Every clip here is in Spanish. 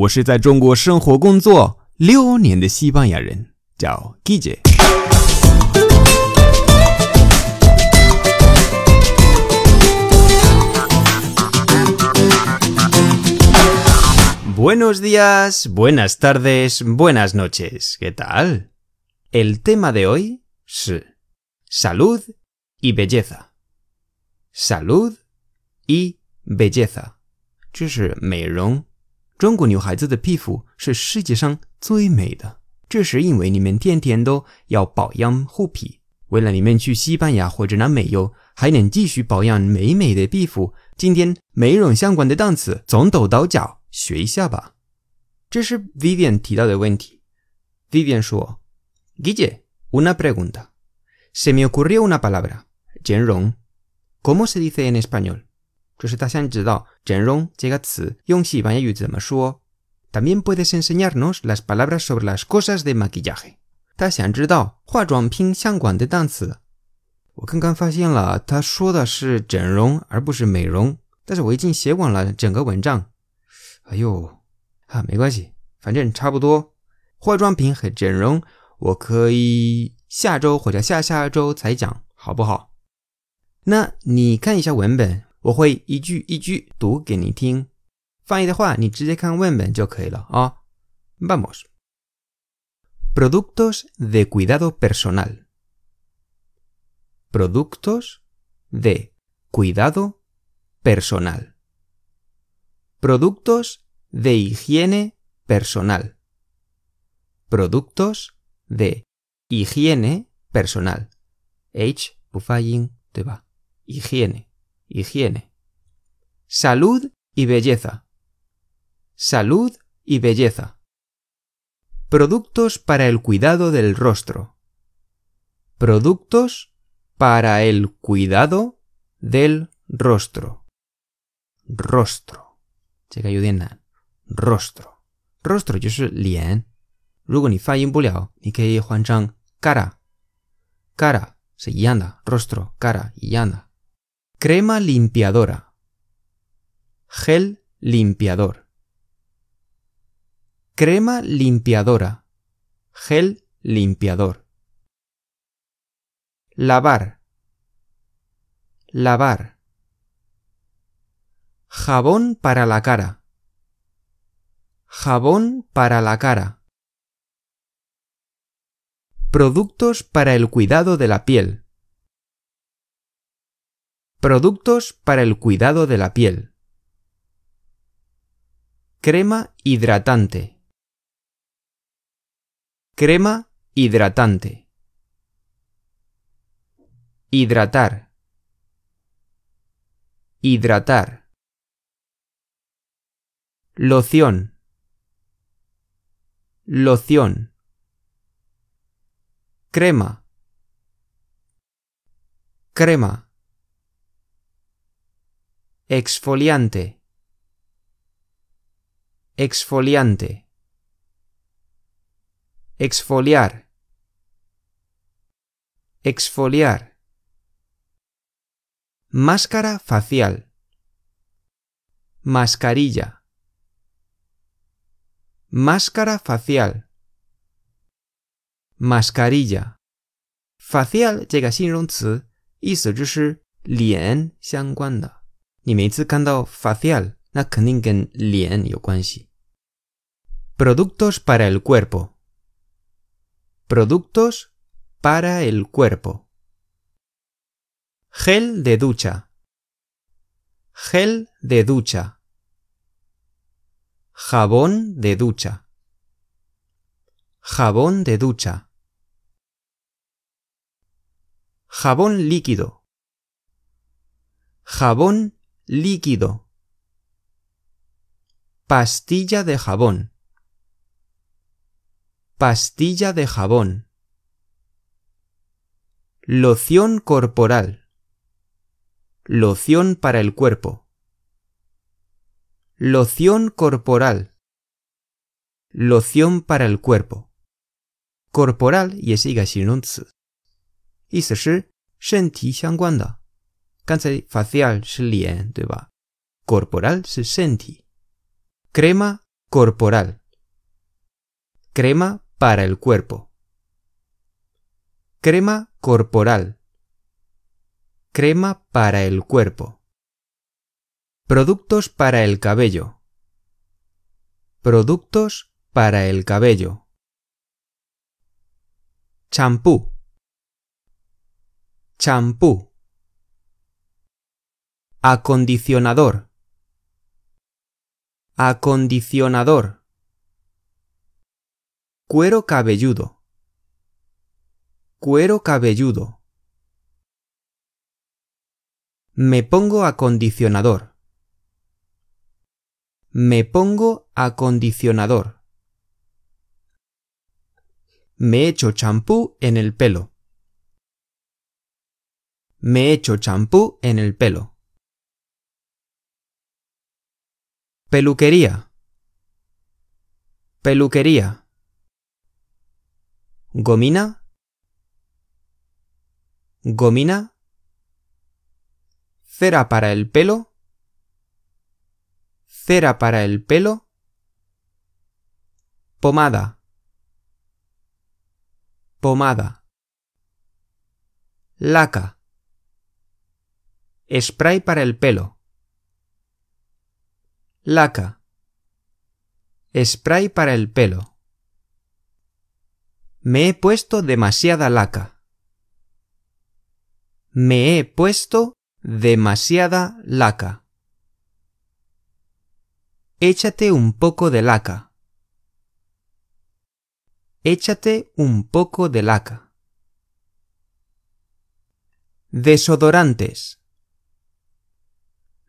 我是在中国生活工作六年的西班牙人，叫 Guille。Buenos días, buenas tardes, buenas noches. ¿Qué tal? El tema de hoy es salud y belleza. Salud y belleza. 这是美容。 中国女孩子的皮肤是世界上最美的，这是因为你们天天都要保养护皮。为了你们去西班牙或者南美游，还能继续保养美美的皮肤，今天美容相关的单词从头到脚学一下吧。这是 Vivian 提到的问题。Vivian 说：“Guille, una pregunta. Se me ocurrió una palabra, 整容。¿Cómo se dice en español？” 就是他想知道“整容”这个词用西班牙语怎么说。También puedes enseñarnos las palabras sobre las cosas de maquillaje。他想知道化妆品相关的单词。我刚刚发现了，他说的是整容而不是美容，但是我已经写完了整个文章。哎呦，啊，没关系，反正差不多。化妆品和整容，我可以下周或者下下周才讲，好不好？那你看一下文本。我会一句一句读给你听，翻译的话你直接看文本就可以了啊。Vamos. Productos de cuidado personal. Productos de cuidado personal. Productos de higiene personal. Productos de higiene personal. H, bufayin, te va. Higiene higiene. Salud y belleza. Salud y belleza. Productos para el cuidado del rostro. Productos para el cuidado del rostro. Rostro. Rostro. Rostro 就是脸。如果你发音不了，你可以换成 cara。cara 是一样的，rostro cara 一样的。 Crema limpiadora. Gel limpiador. Crema limpiadora. Gel limpiador. Lavar. Lavar. Jabón para la cara. Jabón para la cara. Productos para el cuidado de la piel. Productos para el cuidado de la piel. Crema hidratante. Crema hidratante. Hidratar. Hidratar. Loción. Loción. Crema. Crema Exfoliante. Exfoliante. Exfoliar. Exfoliar. Máscara facial. Mascarilla. Máscara facial. Mascarilla. Facial 这个形容词，意思就是脸相关的。 你每次看到 facial，那肯定跟脸有关系。Productos para el cuerpo. Productos para el cuerpo. Gel de ducha. Gel de ducha. Jabón de ducha. Jabón de ducha. Jabón líquido. Jabón líquido. Pastilla de jabón. Pastilla de jabón. Loción corporal. Loción para el cuerpo. Loción corporal. Loción para el cuerpo. Corporal 也是一个形容词，意思是身体相关的。 cáncer facial es lien, ¿sí? Corporal se senti. Crema corporal. Crema para el cuerpo. Crema corporal. Crema para el cuerpo. Productos para el cabello. Productos para el cabello. Champú. Champú. Acondicionador. Acondicionador. Cuero cabelludo. Cuero cabelludo. Me pongo acondicionador. Me pongo acondicionador. Me echo champú en el pelo. Me echo champú en el pelo. Peluquería. Peluquería. Gomina. Gomina. Cera para el pelo. Cera para el pelo. Pomada. Pomada. Laca. Spray para el pelo. Laca. Spray para el pelo. Me he puesto demasiada laca. Me he puesto demasiada laca. Échate un poco de laca. Échate un poco de laca. Desodorantes.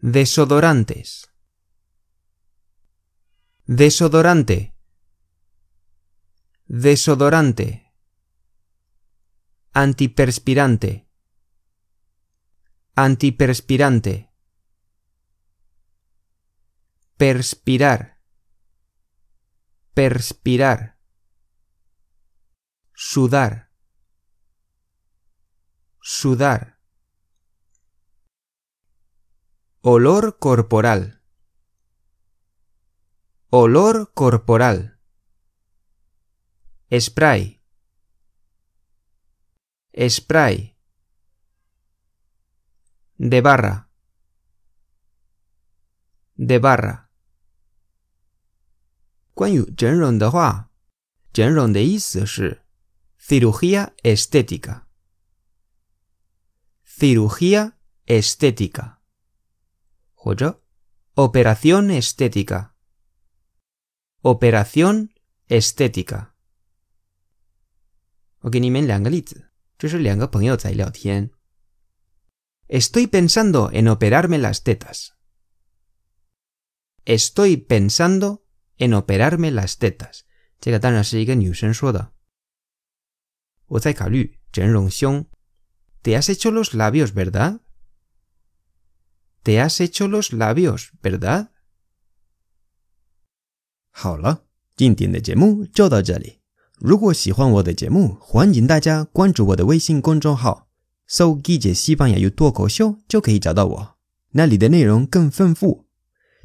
Desodorantes. Desodorante. Desodorante. Antiperspirante. Antiperspirante. Perspirar. Perspirar. Sudar. Sudar. Olor corporal. Olor corporal. Spray. Spray. De barra. De barra. 关于整容的话，整容的意思是 cirugía estética。cirugía estética 或者 operación estética。 Operación estética。我给你们两个例子，这是两个朋友在聊天。Estoy pensando en operarme las tetas. Estoy pensando en operarme las tetas. 这个当然是一个女生说的。我在考虑整容胸。Te has hecho los labios, ¿verdad? Te has hecho los labios, ¿verdad? 好了，今天的节目就到这里。如果喜欢我的节目，欢迎大家关注我的微信公众号，搜“理解西班牙语脱口秀”就可以找到我，那里的内容更丰富。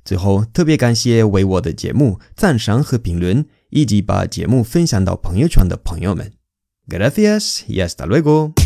最后，特别感谢为我的节目赞赏和评论，以及把节目分享到朋友圈的朋友们。Gracias y hasta luego。